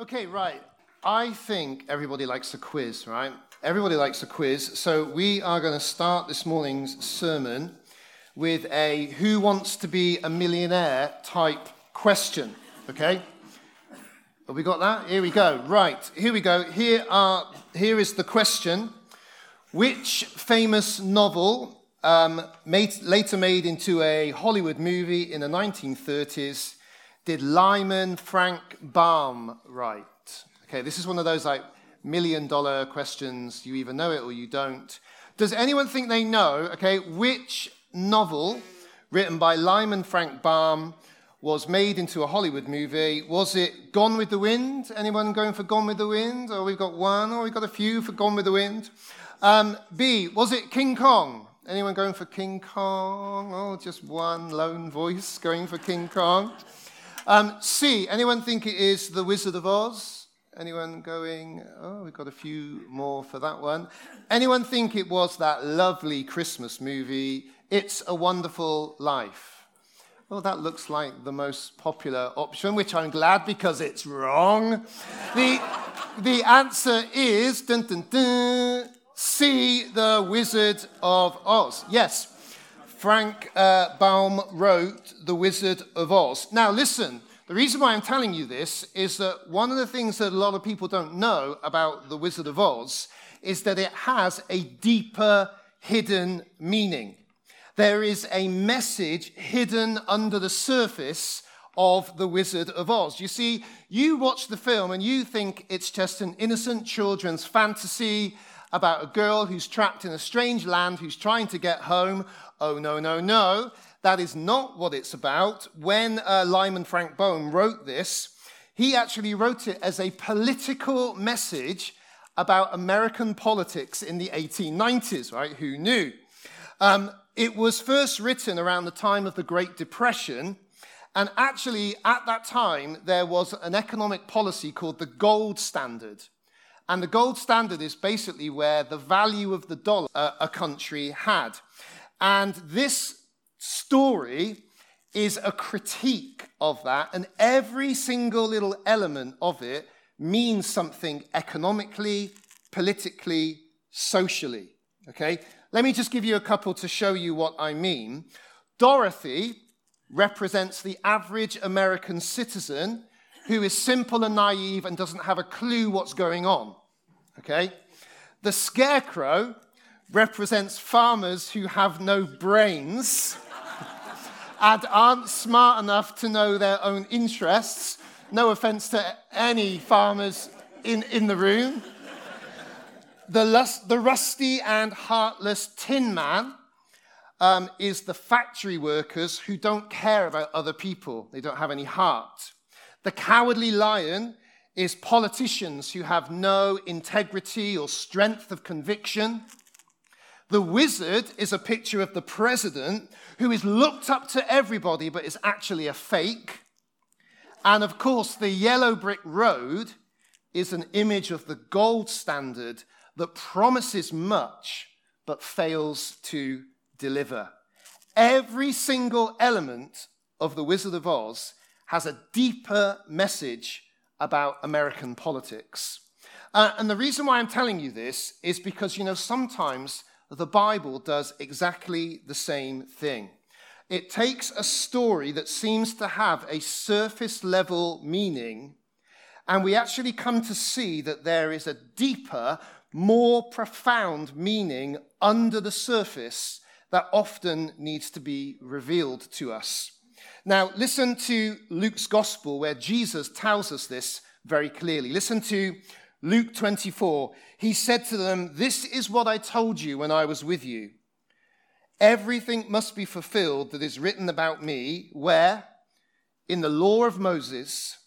Okay, right. I think everybody likes a quiz, right? Everybody likes a quiz. So we are going to start this morning's sermon with a who wants to be a millionaire type question, okay? Have we got that? Here we go. Right, here we go. Here, are, here is the question Which famous novel, um, made, later made into a Hollywood movie in the 1930s, did Lyman Frank Baum write? Okay, this is one of those like million dollar questions. You either know it or you don't. Does anyone think they know, okay, which novel written by Lyman Frank Baum was made into a Hollywood movie? Was it Gone with the Wind? Anyone going for Gone with the Wind? Or we've got one, or we've got a few for Gone with the Wind. Um, B, was it King Kong? Anyone going for King Kong? Oh, just one lone voice going for King Kong. Um, C, anyone think it is The Wizard of Oz? Anyone going? Oh, we've got a few more for that one. Anyone think it was that lovely Christmas movie, It's a Wonderful Life? Well, that looks like the most popular option, which I'm glad because it's wrong. the, the answer is dun, dun, dun, C, The Wizard of Oz. Yes, Frank uh, Baum wrote The Wizard of Oz. Now, listen, the reason why I'm telling you this is that one of the things that a lot of people don't know about The Wizard of Oz is that it has a deeper hidden meaning there is a message hidden under the surface of The Wizard of Oz. You see, you watch the film and you think it's just an innocent children's fantasy about a girl who's trapped in a strange land who's trying to get home. Oh, no, no, no. That is not what it's about. When uh, Lyman Frank Baum wrote this, he actually wrote it as a political message about American politics in the 1890s, right? Who knew? Um, it was first written around the time of the Great Depression. And actually, at that time, there was an economic policy called the gold standard. And the gold standard is basically where the value of the dollar a country had. And this story is a critique of that. And every single little element of it means something economically, politically, socially. Okay? Let me just give you a couple to show you what I mean. Dorothy represents the average American citizen who is simple and naive and doesn't have a clue what's going on. Okay? The scarecrow represents farmers who have no brains and aren't smart enough to know their own interests. No offense to any farmers in, in the room the, lust, the rusty and heartless tin man um, is the factory workers who don't care about other people, they don't have any heart. The cowardly lion is politicians who have no integrity or strength of conviction. The wizard is a picture of the president who is looked up to everybody but is actually a fake. And of course, the yellow brick road is an image of the gold standard that promises much but fails to deliver. Every single element of The Wizard of Oz has a deeper message about American politics. Uh, and the reason why I'm telling you this is because, you know, sometimes the Bible does exactly the same thing. It takes a story that seems to have a surface level meaning, and we actually come to see that there is a deeper, more profound meaning under the surface that often needs to be revealed to us. Now, listen to Luke's gospel where Jesus tells us this very clearly. Listen to Luke 24. He said to them, This is what I told you when I was with you. Everything must be fulfilled that is written about me, where? In the law of Moses,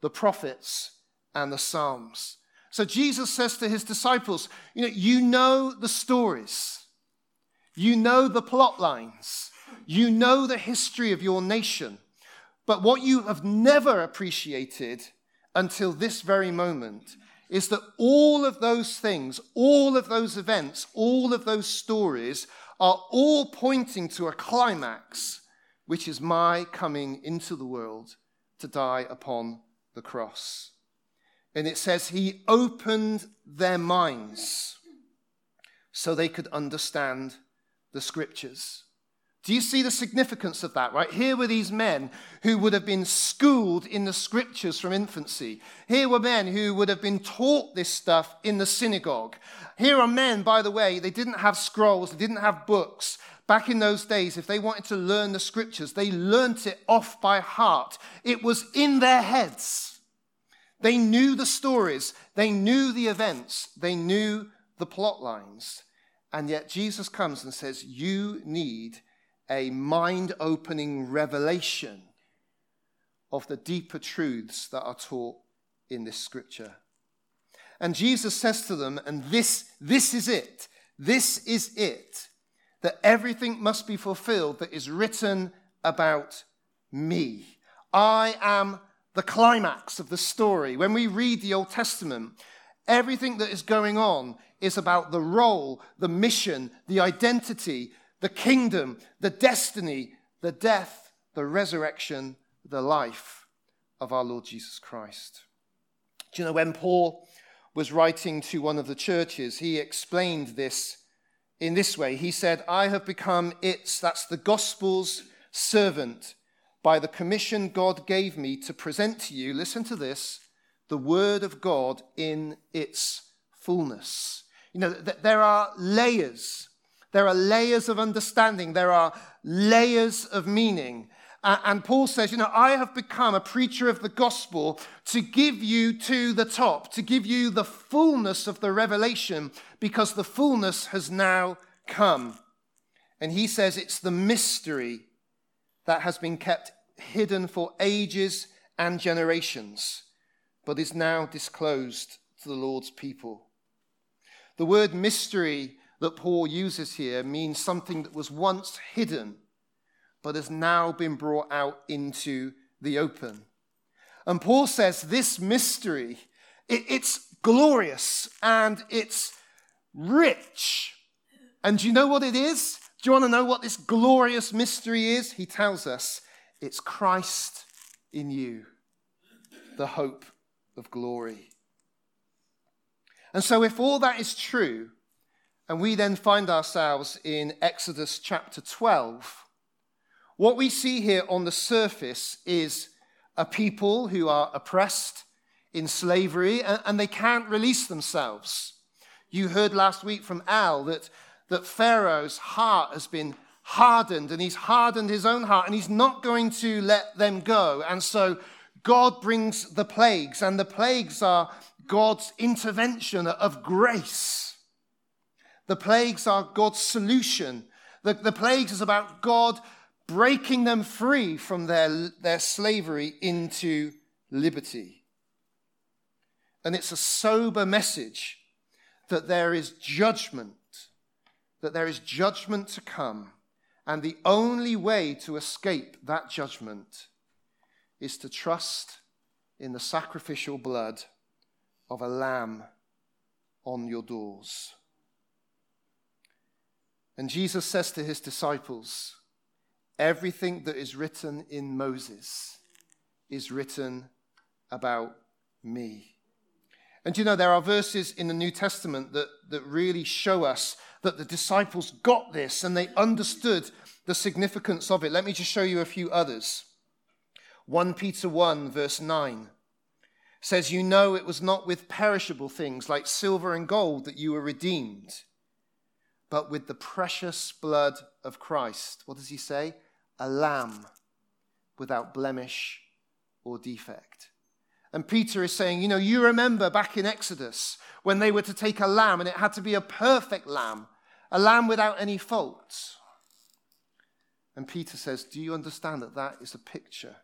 the prophets, and the Psalms. So Jesus says to his disciples, you know, you know the stories. You know the plot lines. You know the history of your nation. But what you have never appreciated until this very moment is that all of those things, all of those events, all of those stories are all pointing to a climax, which is my coming into the world to die upon the cross. And it says, He opened their minds so they could understand the scriptures. Do you see the significance of that, right? Here were these men who would have been schooled in the scriptures from infancy. Here were men who would have been taught this stuff in the synagogue. Here are men, by the way, they didn't have scrolls, they didn't have books. Back in those days, if they wanted to learn the scriptures, they learnt it off by heart. It was in their heads. They knew the stories, they knew the events, they knew the plot lines. And yet Jesus comes and says, You need a mind opening revelation of the deeper truths that are taught in this scripture. And Jesus says to them, and this, this is it, this is it, that everything must be fulfilled that is written about me. I am the climax of the story. When we read the Old Testament, everything that is going on is about the role, the mission, the identity, the kingdom, the destiny, the death, the resurrection, the life of our Lord Jesus Christ. Do you know when Paul was writing to one of the churches, he explained this in this way. He said, I have become its, that's the gospel's servant, by the commission God gave me to present to you, listen to this, the word of God in its fullness. You know, th- there are layers there are layers of understanding, there are layers of meaning. and Paul says, You know, I have become a preacher of the gospel to give you to the top, to give you the fullness of the revelation, because the fullness has now come. And he says it's the mystery that has been kept hidden for ages and generations, but is now disclosed to the Lord's people. The word mystery that Paul uses here means something that was once hidden but has now been brought out into the open. And Paul says this mystery, it, it's glorious and it's rich. And do you know what it is? Do you want to know what this glorious mystery is? He tells us it's Christ in you, the hope of glory. And so, if all that is true, and we then find ourselves in Exodus chapter 12. What we see here on the surface is a people who are oppressed in slavery and they can't release themselves. You heard last week from Al that, that Pharaoh's heart has been hardened and he's hardened his own heart and he's not going to let them go. And so God brings the plagues, and the plagues are God's intervention of grace the plagues are God's solution. The, the plagues is about God breaking them free from their, their slavery into liberty. And it's a sober message that there is judgment, that there is judgment to come. And the only way to escape that judgment is to trust in the sacrificial blood of a lamb on your doors. And Jesus says to his disciples, Everything that is written in Moses is written about me. And you know, there are verses in the New Testament that, that really show us that the disciples got this and they understood the significance of it. Let me just show you a few others. 1 Peter 1, verse 9 says, You know it was not with perishable things like silver and gold that you were redeemed but with the precious blood of Christ. What does he say? A lamb without blemish or defect. And Peter is saying, you know, you remember back in Exodus when they were to take a lamb and it had to be a perfect lamb, a lamb without any faults. And Peter says, Do you understand that that is a picture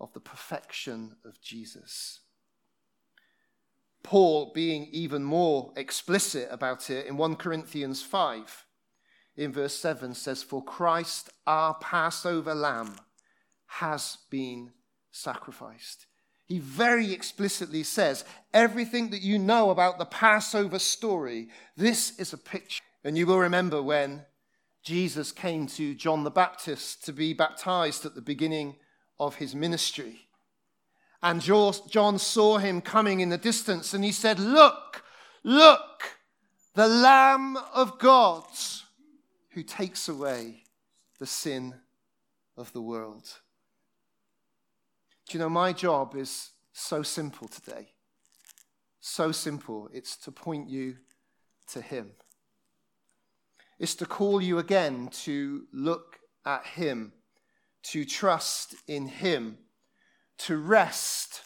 of the perfection of Jesus? Paul being even more explicit about it in 1 Corinthians 5, in verse 7 says, For Christ, our Passover lamb, has been sacrificed. He very explicitly says, Everything that you know about the Passover story, this is a picture. And you will remember when Jesus came to John the Baptist to be baptized at the beginning of his ministry. And John saw him coming in the distance and he said, Look, look, the Lamb of God who takes away the sin of the world. Do you know, my job is so simple today. So simple. It's to point you to Him. It's to call you again to look at Him, to trust in Him, to rest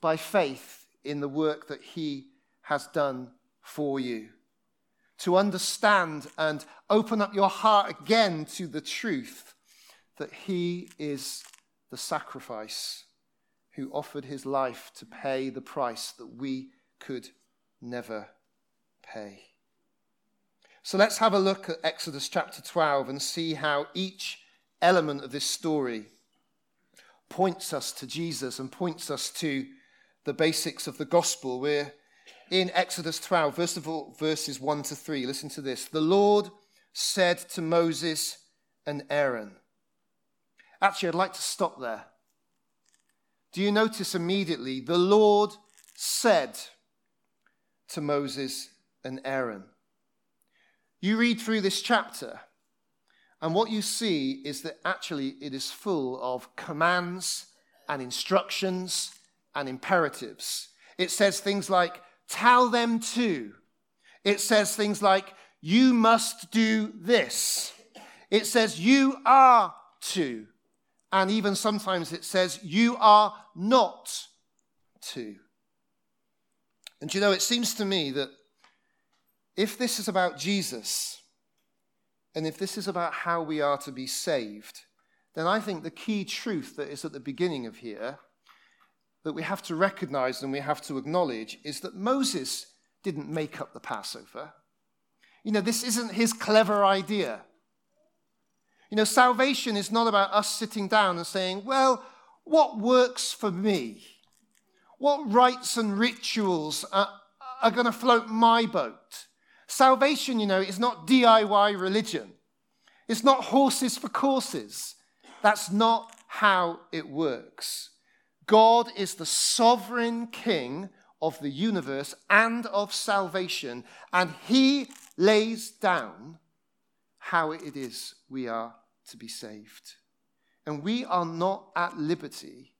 by faith in the work that He has done for you, to understand and open up your heart again to the truth that He is the sacrifice who offered His life to pay the price that we could never pay. So let's have a look at Exodus chapter 12 and see how each element of this story points us to Jesus and points us to the basics of the gospel. We're in Exodus 12, first of all, verses 1 to 3. Listen to this. The Lord said to Moses and Aaron. Actually, I'd like to stop there. Do you notice immediately the Lord said to Moses and Aaron? You read through this chapter, and what you see is that actually it is full of commands and instructions and imperatives. It says things like, tell them to. It says things like, you must do this. It says, you are to. And even sometimes it says, you are not to. And you know, it seems to me that if this is about Jesus, and if this is about how we are to be saved, then I think the key truth that is at the beginning of here that we have to recognize and we have to acknowledge is that Moses didn't make up the Passover. You know, this isn't his clever idea. You know, salvation is not about us sitting down and saying, well, what works for me? What rites and rituals are, are going to float my boat? Salvation, you know, is not DIY religion. It's not horses for courses. That's not how it works. God is the sovereign king of the universe and of salvation, and he lays down how it is we are to be saved. And we are not at liberty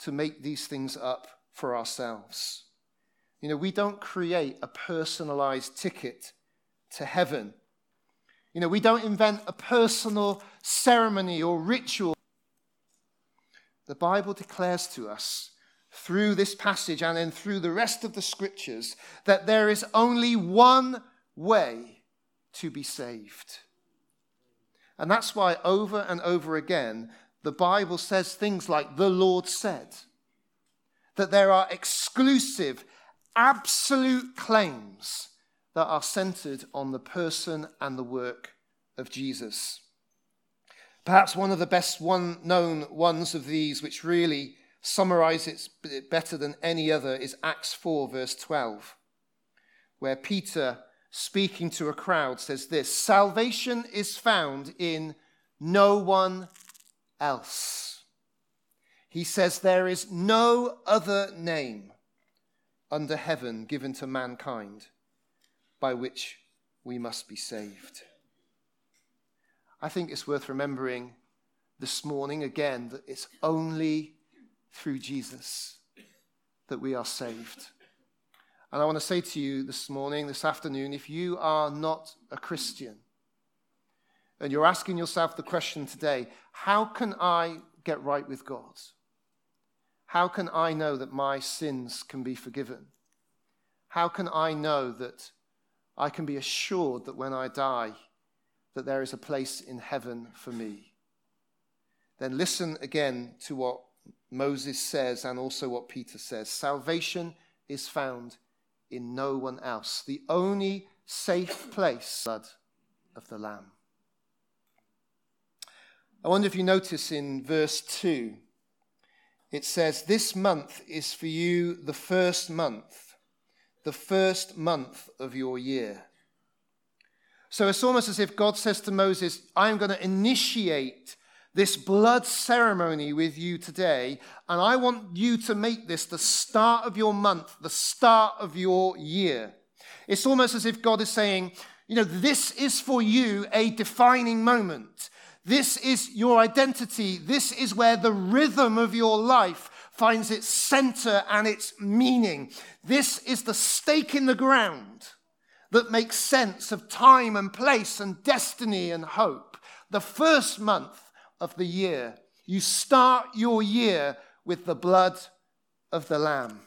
to make these things up for ourselves. You know, we don't create a personalized ticket to heaven. You know, we don't invent a personal ceremony or ritual. The Bible declares to us through this passage and then through the rest of the scriptures that there is only one way to be saved. And that's why over and over again, the Bible says things like the Lord said, that there are exclusive absolute claims that are centered on the person and the work of Jesus. Perhaps one of the best one known ones of these, which really summarizes it better than any other, is Acts 4, verse 12, where Peter, speaking to a crowd, says this Salvation is found in no one else. He says, There is no other name under heaven given to mankind by which we must be saved. I think it's worth remembering this morning again that it's only through Jesus that we are saved. And I want to say to you this morning, this afternoon, if you are not a Christian and you're asking yourself the question today, how can I get right with God? How can I know that my sins can be forgiven? How can I know that I can be assured that when I die, that there is a place in heaven for me? Then listen again to what Moses says and also what Peter says. Salvation is found in no one else. The only safe place, blood of the Lamb. I wonder if you notice in verse 2 it says, This month is for you the first month, the first month of your year. So it's almost as if God says to Moses, I'm going to initiate this blood ceremony with you today, and I want you to make this the start of your month, the start of your year. It's almost as if God is saying, you know, this is for you a defining moment. This is your identity. This is where the rhythm of your life finds its center and its meaning. This is the stake in the ground that makes sense of time and place and destiny and hope. The first month of the year. You start your year with the blood of the Lamb.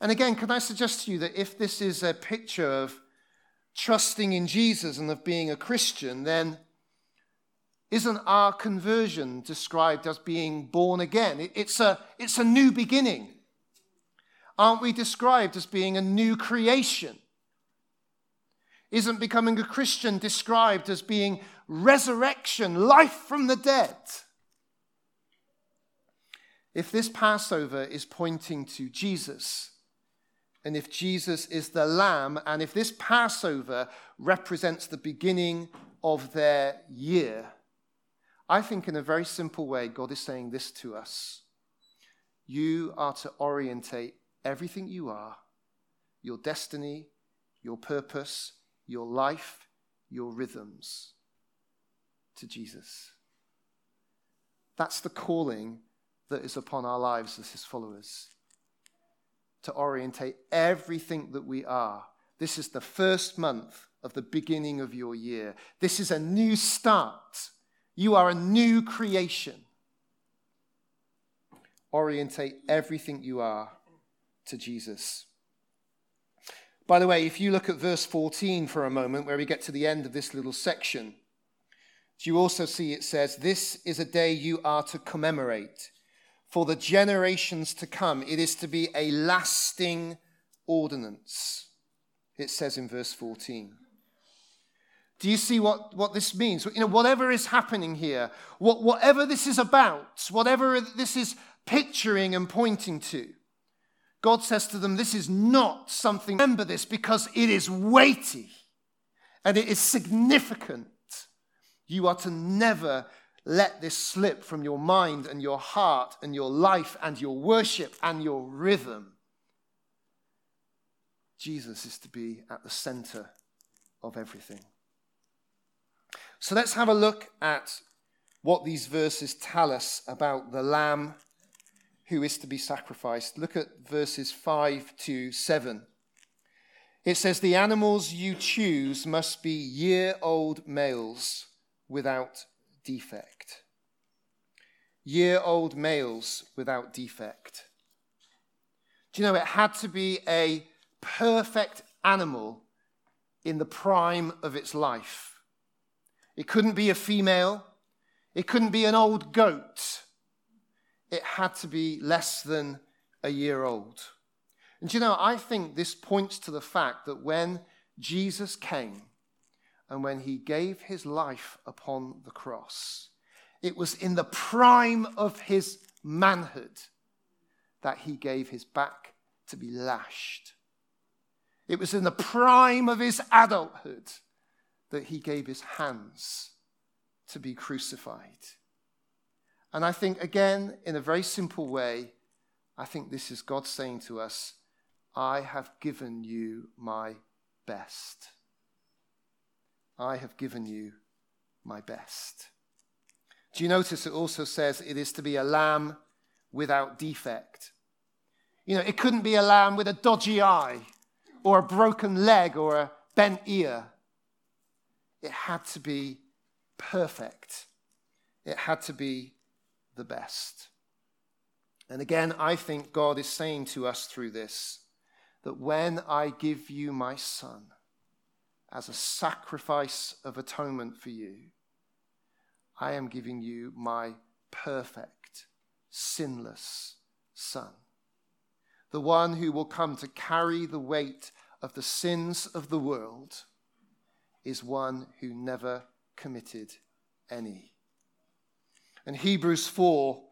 And again, can I suggest to you that if this is a picture of trusting in Jesus and of being a Christian, then isn't our conversion described as being born again? It's a, it's a new beginning. Aren't we described as being a new creation? Isn't becoming a Christian described as being resurrection, life from the dead. If this Passover is pointing to Jesus, and if Jesus is the Lamb, and if this Passover represents the beginning of their year, I think in a very simple way, God is saying this to us. You are to orientate everything you are, your destiny, your purpose, your life, your rhythms to Jesus. That's the calling that is upon our lives as his followers. To orientate everything that we are. This is the first month of the beginning of your year. This is a new start. You are a new creation. Orientate everything you are to Jesus. By the way, if you look at verse 14 for a moment, where we get to the end of this little section, you also see it says, This is a day you are to commemorate. For the generations to come, it is to be a lasting ordinance. It says in verse 14. Do you see what, what this means? You know, whatever is happening here, what, whatever this is about, whatever this is picturing and pointing to, God says to them, This is not something, remember this, because it is weighty and it is significant. You are to never let this slip from your mind and your heart and your life and your worship and your rhythm. Jesus is to be at the center of everything. So let's have a look at what these verses tell us about the Lamb who is to be sacrificed. Look at verses 5 to 7. It says, The animals you choose must be year old males without defect. Year old males without defect. Do you know it had to be a perfect animal in the prime of its life? It couldn't be a female, it couldn't be an old goat. It had to be less than a year old. And you know, I think this points to the fact that when Jesus came, and when he gave his life upon the cross. It was in the prime of his manhood that he gave his back to be lashed. It was in the prime of his adulthood that he gave his hands to be crucified. And I think, again, in a very simple way, I think this is God saying to us, I have given you my best. I have given you my best. Do you notice it also says it is to be a lamb without defect? You know, it couldn't be a lamb with a dodgy eye or a broken leg or a bent ear. It had to be perfect. It had to be the best. And again, I think God is saying to us through this that when I give you my son, as a sacrifice of atonement for you, I am giving you my perfect, sinless Son, the one who will come to carry the weight of the sins of the world, is one who never committed any. And Hebrews 4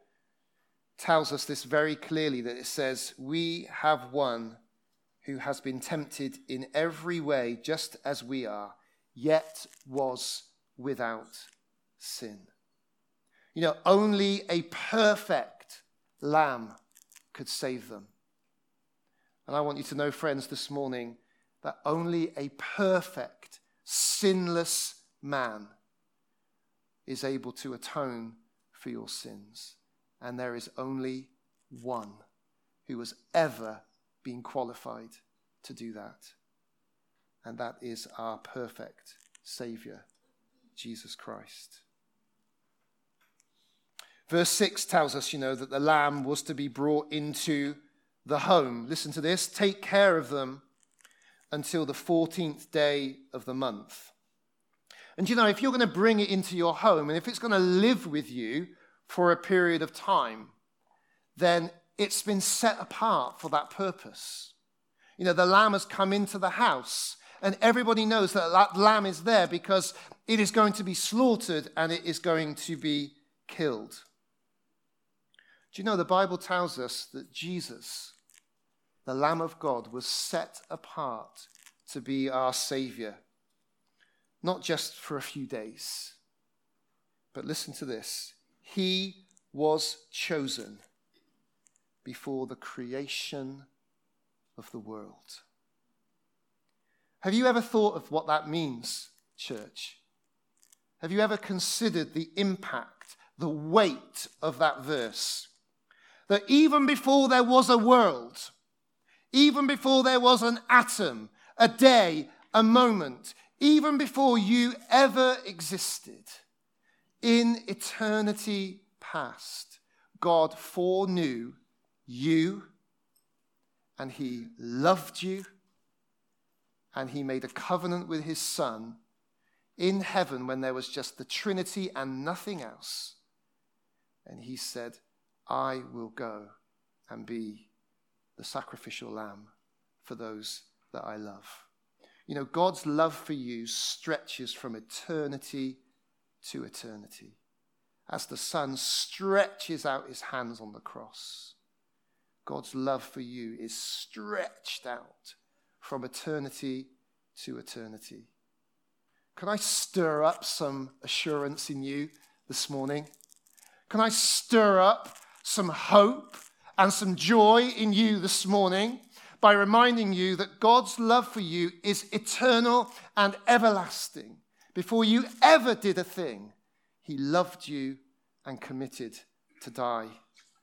tells us this very clearly that it says, We have one who has been tempted in every way, just as we are, yet was without sin. You know, only a perfect lamb could save them. And I want you to know, friends, this morning that only a perfect, sinless man is able to atone for your sins. And there is only one who has ever been qualified to do that. And that is our perfect Savior, Jesus Christ. Verse 6 tells us, you know, that the lamb was to be brought into the home. Listen to this take care of them until the 14th day of the month. And you know, if you're going to bring it into your home and if it's going to live with you for a period of time, then it's been set apart for that purpose. You know, the lamb has come into the house, and everybody knows that that lamb is there because it is going to be slaughtered and it is going to be killed. Do you know the Bible tells us that Jesus, the Lamb of God, was set apart to be our Savior, not just for a few days, but listen to this He was chosen before the creation of the world. Have you ever thought of what that means, church? Have you ever considered the impact, the weight of that verse? That even before there was a world, even before there was an atom, a day, a moment, even before you ever existed, in eternity past, God foreknew you and he loved you and he made a covenant with his son in heaven when there was just the Trinity and nothing else. And he said, I will go and be the sacrificial lamb for those that I love. You know, God's love for you stretches from eternity to eternity as the Son stretches out his hands on the cross. God's love for you is stretched out from eternity to eternity. Can I stir up some assurance in you this morning? Can I stir up some hope and some joy in you this morning by reminding you that God's love for you is eternal and everlasting? Before you ever did a thing, He loved you and committed to die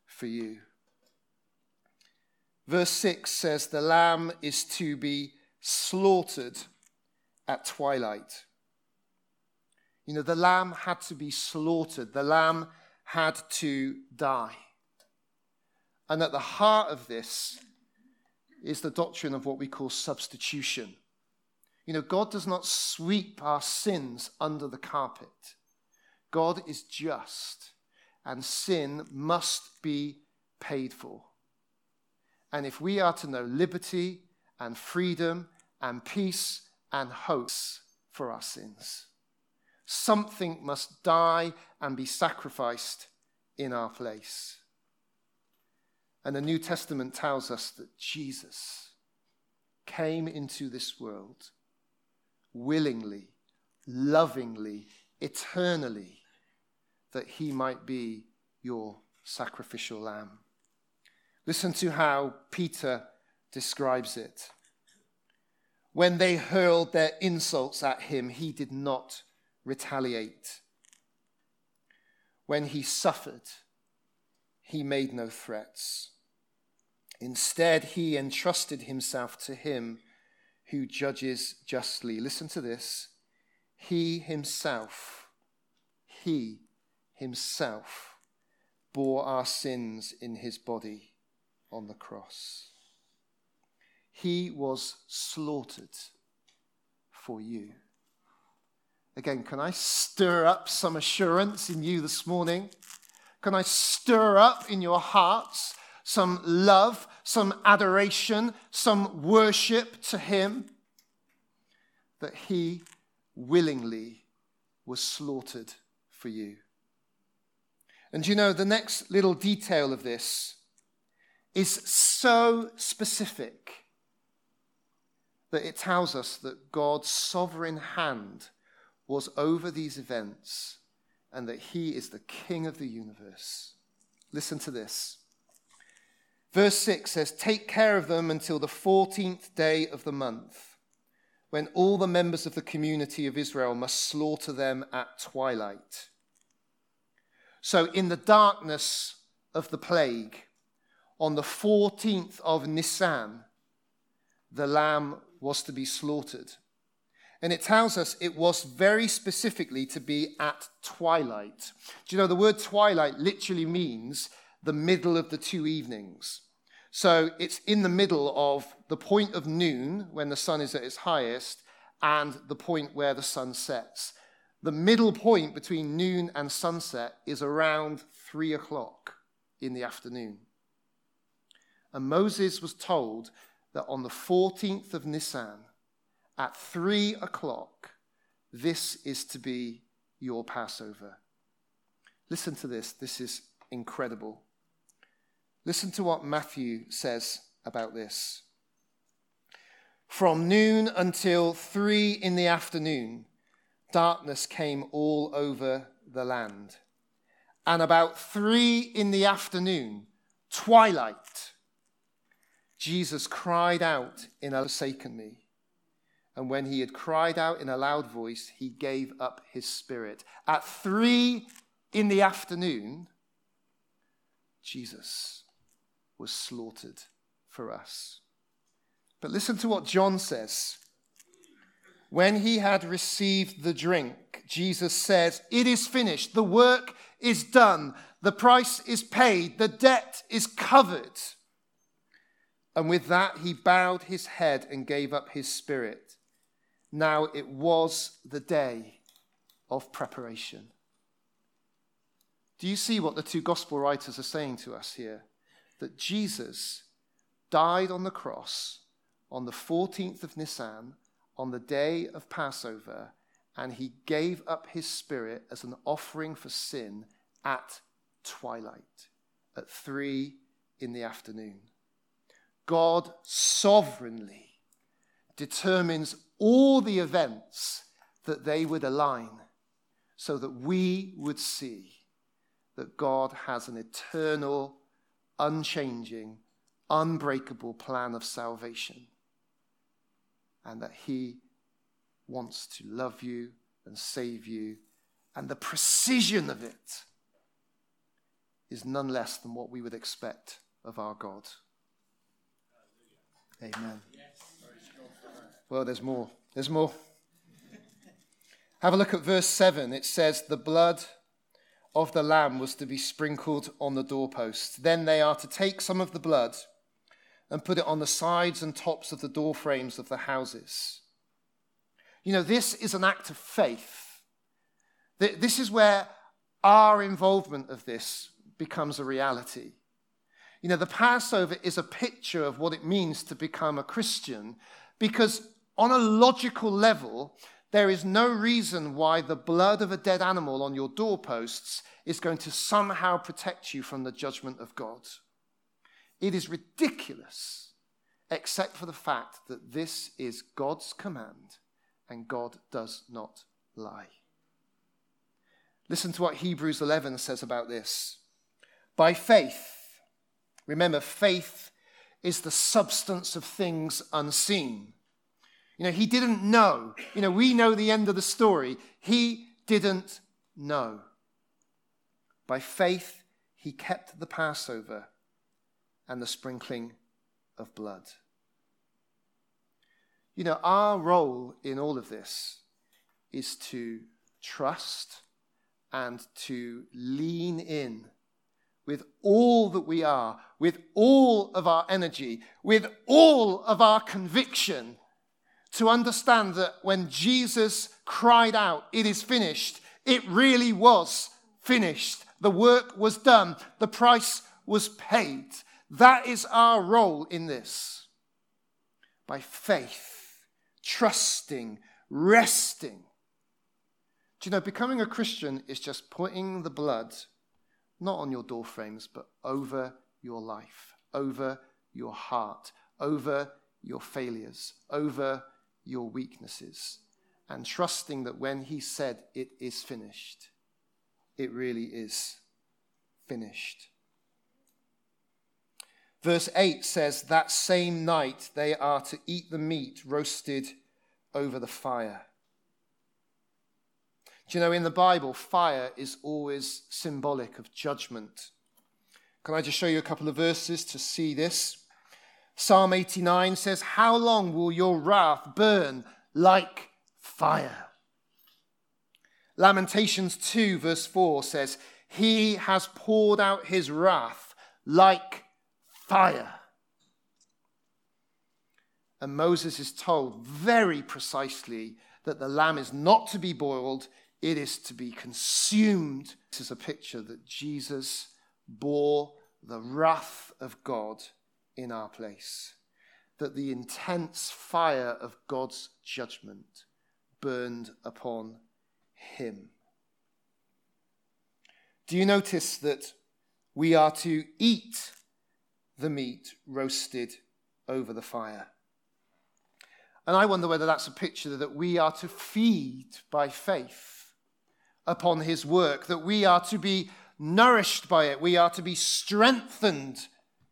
for you. Verse 6 says, The lamb is to be slaughtered at twilight. You know, the lamb had to be slaughtered, the lamb had to die. And at the heart of this is the doctrine of what we call substitution. You know, God does not sweep our sins under the carpet. God is just, and sin must be paid for. And if we are to know liberty and freedom and peace and hope for our sins, something must die and be sacrificed in our place. And the New Testament tells us that Jesus came into this world willingly, lovingly, eternally, that he might be your sacrificial lamb. Listen to how Peter describes it. When they hurled their insults at him, he did not retaliate. When he suffered, he made no threats. Instead, he entrusted himself to him who judges justly. Listen to this. He himself, he himself bore our sins in his body on the cross. He was slaughtered for you. Again, can I stir up some assurance in you this morning? Can I stir up in your hearts some love, some adoration, some worship to Him? That He willingly was slaughtered for you. And you know, the next little detail of this is so specific that it tells us that God's sovereign hand was over these events and that he is the king of the universe. Listen to this. Verse 6 says, Take care of them until the 14th day of the month, when all the members of the community of Israel must slaughter them at twilight. So, in the darkness of the plague, on the 14th of Nisan, the lamb was to be slaughtered. And it tells us it was very specifically to be at twilight. Do you know the word twilight literally means the middle of the two evenings? So it's in the middle of the point of noon when the sun is at its highest and the point where the sun sets. The middle point between noon and sunset is around three o'clock in the afternoon. And Moses was told that on the 14th of Nisan, at three o'clock, this is to be your Passover. Listen to this. This is incredible. Listen to what Matthew says about this. From noon until three in the afternoon, darkness came all over the land. And about three in the afternoon, twilight, Jesus cried out in a forsaken me. And when he had cried out in a loud voice, he gave up his spirit. At three in the afternoon, Jesus was slaughtered for us. But listen to what John says. When he had received the drink, Jesus says, It is finished. The work is done. The price is paid. The debt is covered. And with that, he bowed his head and gave up his spirit. Now it was the day of preparation. Do you see what the two gospel writers are saying to us here? That Jesus died on the cross on the 14th of Nisan, on the day of Passover, and he gave up his spirit as an offering for sin at twilight, at three in the afternoon. God sovereignly determines all the events that they would align so that we would see that God has an eternal, unchanging, unbreakable plan of salvation and that He wants to love you and save you. And the precision of it is none less than what we would expect of our God. Amen. Well, there's more. There's more. Have a look at verse 7. It says, The blood of the lamb was to be sprinkled on the doorposts. Then they are to take some of the blood and put it on the sides and tops of the door frames of the houses. You know, this is an act of faith. This is where our involvement of this becomes a reality. You know, the Passover is a picture of what it means to become a Christian because on a logical level, there is no reason why the blood of a dead animal on your doorposts is going to somehow protect you from the judgment of God. It is ridiculous, except for the fact that this is God's command and God does not lie. Listen to what Hebrews 11 says about this. By faith, remember, faith is the substance of things unseen. You know, he didn't know. You know, we know the end of the story. He didn't know. By faith, he kept the Passover and the sprinkling of blood. You know, our role in all of this is to trust and to lean in with all that we are, with all of our energy, with all of our conviction, to understand that when Jesus cried out, It is finished, it really was finished. The work was done, the price was paid. That is our role in this. By faith, trusting, resting. Do you know, becoming a Christian is just putting the blood not on your door frames, but over your life, over your heart, over your failures, over your weaknesses, and trusting that when He said, It is finished, it really is finished. Verse 8 says, That same night they are to eat the meat roasted over the fire. Do you know, in the Bible, fire is always symbolic of judgment. Can I just show you a couple of verses to see this? Psalm 89 says, How long will your wrath burn like fire? Lamentations 2, verse 4 says, He has poured out his wrath like fire. And Moses is told very precisely that the lamb is not to be boiled, it is to be consumed. This is a picture that Jesus bore the wrath of God in our place, that the intense fire of God's judgment burned upon him. Do you notice that we are to eat the meat roasted over the fire? And I wonder whether that's a picture that we are to feed by faith upon his work, that we are to be nourished by it, we are to be strengthened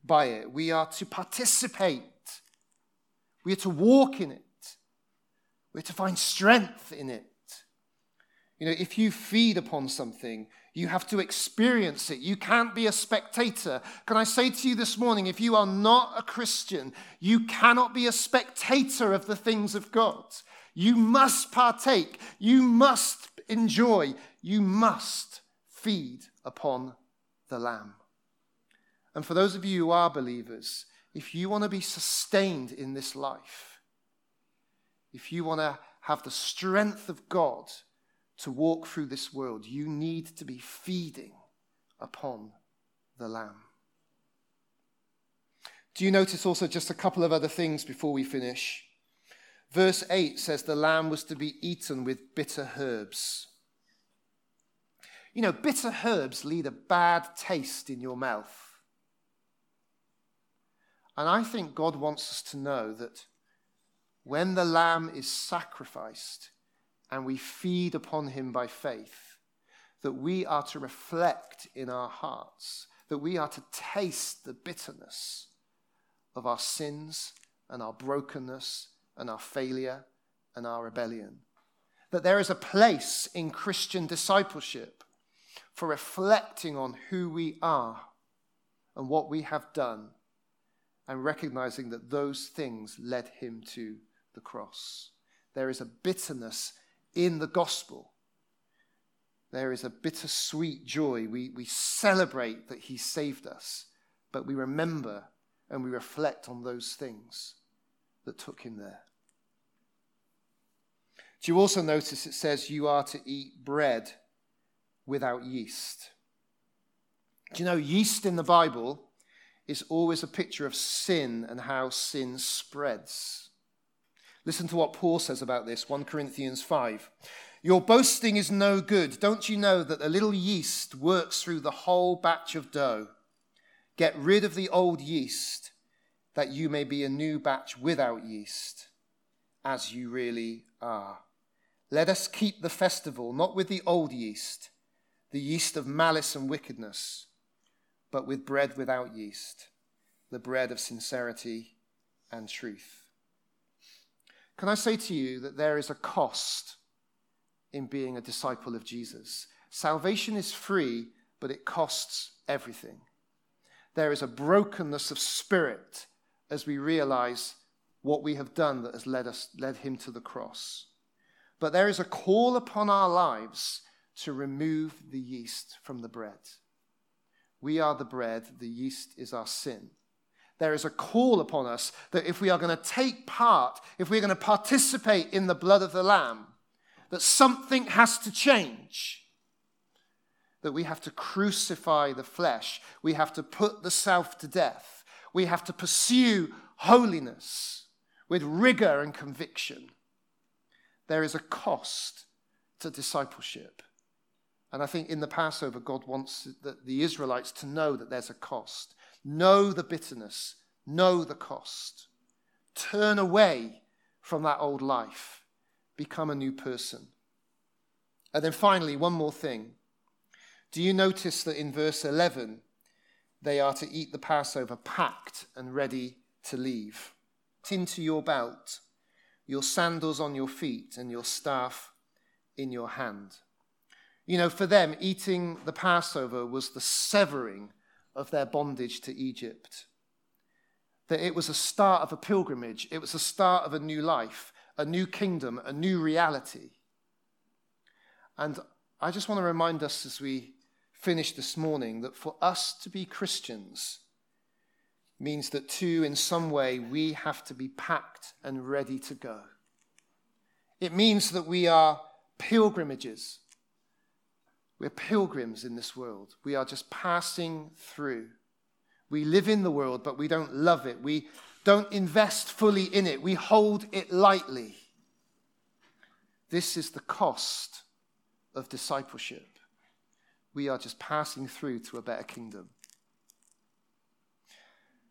by it, we are to participate, we are to walk in it, we're to find strength in it. You know, if you feed upon something, you have to experience it. You can't be a spectator. Can I say to you this morning, if you are not a Christian, you cannot be a spectator of the things of God. You must partake. You must enjoy. You must feed upon the Lamb. And for those of you who are believers, if you want to be sustained in this life, if you want to have the strength of God, to walk through this world, you need to be feeding upon the Lamb. Do you notice also just a couple of other things before we finish? Verse 8 says the lamb was to be eaten with bitter herbs. You know, bitter herbs leave a bad taste in your mouth. And I think God wants us to know that when the lamb is sacrificed, and we feed upon him by faith, that we are to reflect in our hearts, that we are to taste the bitterness of our sins and our brokenness and our failure and our rebellion. That there is a place in Christian discipleship for reflecting on who we are and what we have done and recognizing that those things led him to the cross. There is a bitterness in the gospel. There is a bittersweet joy. We, we celebrate that he saved us, but we remember and we reflect on those things that took him there. Do you also notice it says you are to eat bread without yeast? Do you know yeast in the Bible is always a picture of sin and how sin spreads? Listen to what Paul says about this 1 Corinthians 5. Your boasting is no good. Don't you know that a little yeast works through the whole batch of dough? Get rid of the old yeast, that you may be a new batch without yeast, as you really are. Let us keep the festival not with the old yeast, the yeast of malice and wickedness, but with bread without yeast, the bread of sincerity and truth. Can I say to you that there is a cost in being a disciple of Jesus? Salvation is free, but it costs everything. There is a brokenness of spirit as we realize what we have done that has led us led him to the cross. But there is a call upon our lives to remove the yeast from the bread. We are the bread, the yeast is our sin there is a call upon us that if we are going to take part, if we're going to participate in the blood of the Lamb, that something has to change. That we have to crucify the flesh. We have to put the self to death. We have to pursue holiness with rigor and conviction. There is a cost to discipleship. And I think in the Passover, God wants the Israelites to know that there's a cost. Know the bitterness, know the cost. Turn away from that old life, become a new person. And then finally, one more thing. Do you notice that in verse 11, they are to eat the Passover packed and ready to leave? Into your belt, your sandals on your feet, and your staff in your hand. You know, for them, eating the Passover was the severing of their bondage to Egypt. That it was a start of a pilgrimage, it was the start of a new life, a new kingdom, a new reality. And I just want to remind us as we finish this morning that for us to be Christians means that, too, in some way, we have to be packed and ready to go. It means that we are pilgrimages we're pilgrims in this world. We are just passing through. We live in the world, but we don't love it. We don't invest fully in it. We hold it lightly. This is the cost of discipleship. We are just passing through to a better kingdom.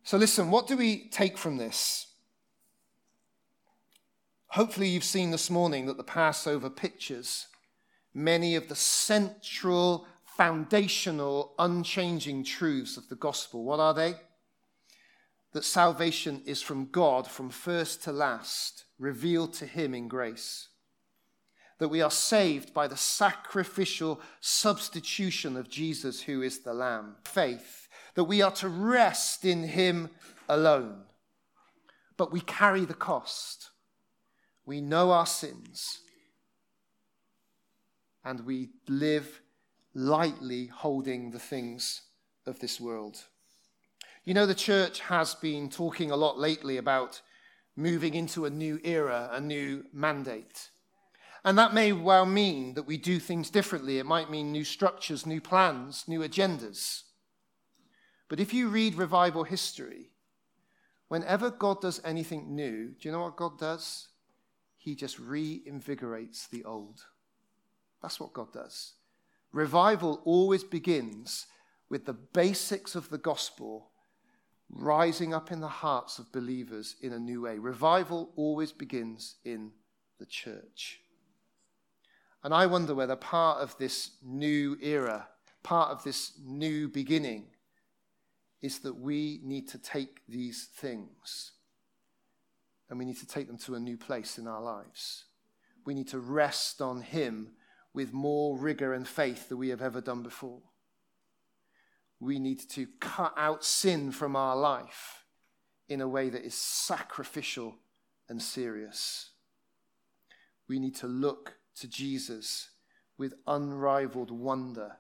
So, listen, what do we take from this? Hopefully, you've seen this morning that the Passover pictures many of the central, foundational, unchanging truths of the gospel. What are they? That salvation is from God from first to last, revealed to Him in grace. That we are saved by the sacrificial substitution of Jesus, who is the Lamb. Faith. That we are to rest in Him alone. But we carry the cost. We know our sins and we live lightly holding the things of this world. You know, the church has been talking a lot lately about moving into a new era, a new mandate. And that may well mean that we do things differently. It might mean new structures, new plans, new agendas. But if you read revival history, whenever God does anything new, do you know what God does? He just reinvigorates the old. That's what God does. Revival always begins with the basics of the gospel rising up in the hearts of believers in a new way. Revival always begins in the church. And I wonder whether part of this new era, part of this new beginning, is that we need to take these things and we need to take them to a new place in our lives. We need to rest on Him with more rigor and faith than we have ever done before. We need to cut out sin from our life in a way that is sacrificial and serious. We need to look to Jesus with unrivaled wonder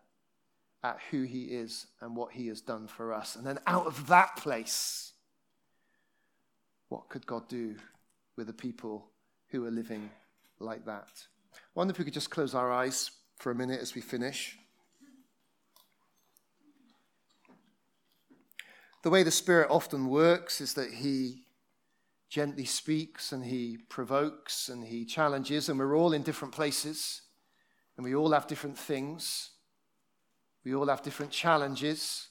at who he is and what he has done for us. And then out of that place, what could God do with the people who are living like that? I wonder if we could just close our eyes for a minute as we finish. The way the Spirit often works is that He gently speaks and He provokes and He challenges, and we're all in different places and we all have different things. We all have different challenges.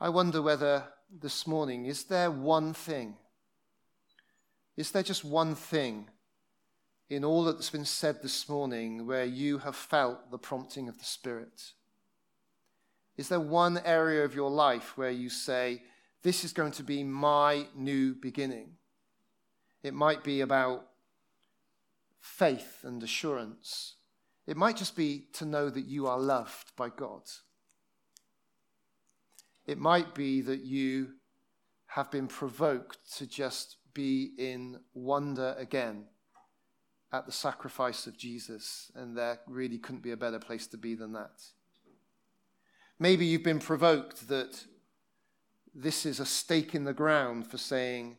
I wonder whether this morning, is there one thing? Is there just one thing in all that's been said this morning where you have felt the prompting of the Spirit? Is there one area of your life where you say, This is going to be my new beginning? It might be about faith and assurance. It might just be to know that you are loved by God. It might be that you have been provoked to just be in wonder again at the sacrifice of Jesus, and there really couldn't be a better place to be than that. Maybe you've been provoked that this is a stake in the ground for saying,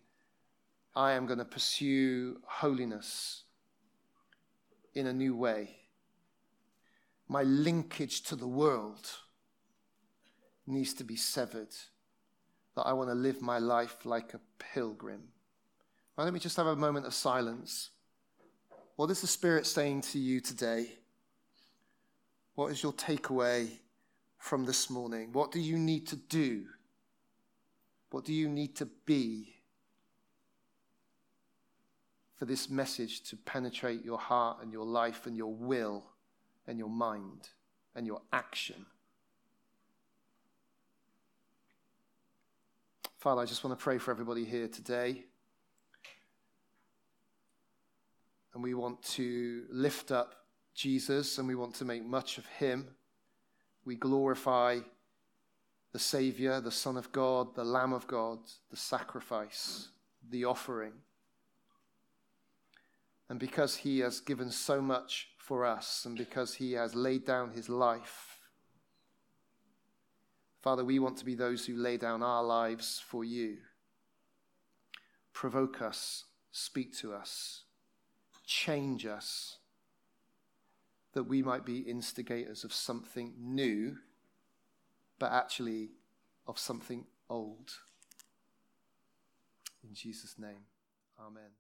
I am going to pursue holiness in a new way. My linkage to the world needs to be severed, that I want to live my life like a pilgrim. Why don't we just have a moment of silence? What is the Spirit saying to you today? What is your takeaway from this morning? What do you need to do? What do you need to be for this message to penetrate your heart and your life and your will and your mind? and your action. Father, I just want to pray for everybody here today. And we want to lift up Jesus and we want to make much of him. We glorify the Savior, the Son of God, the Lamb of God, the sacrifice, the offering. And because he has given so much for us and because he has laid down his life, Father, we want to be those who lay down our lives for you. Provoke us, speak to us, change us, that we might be instigators of something new, but actually of something old. In Jesus' name, amen.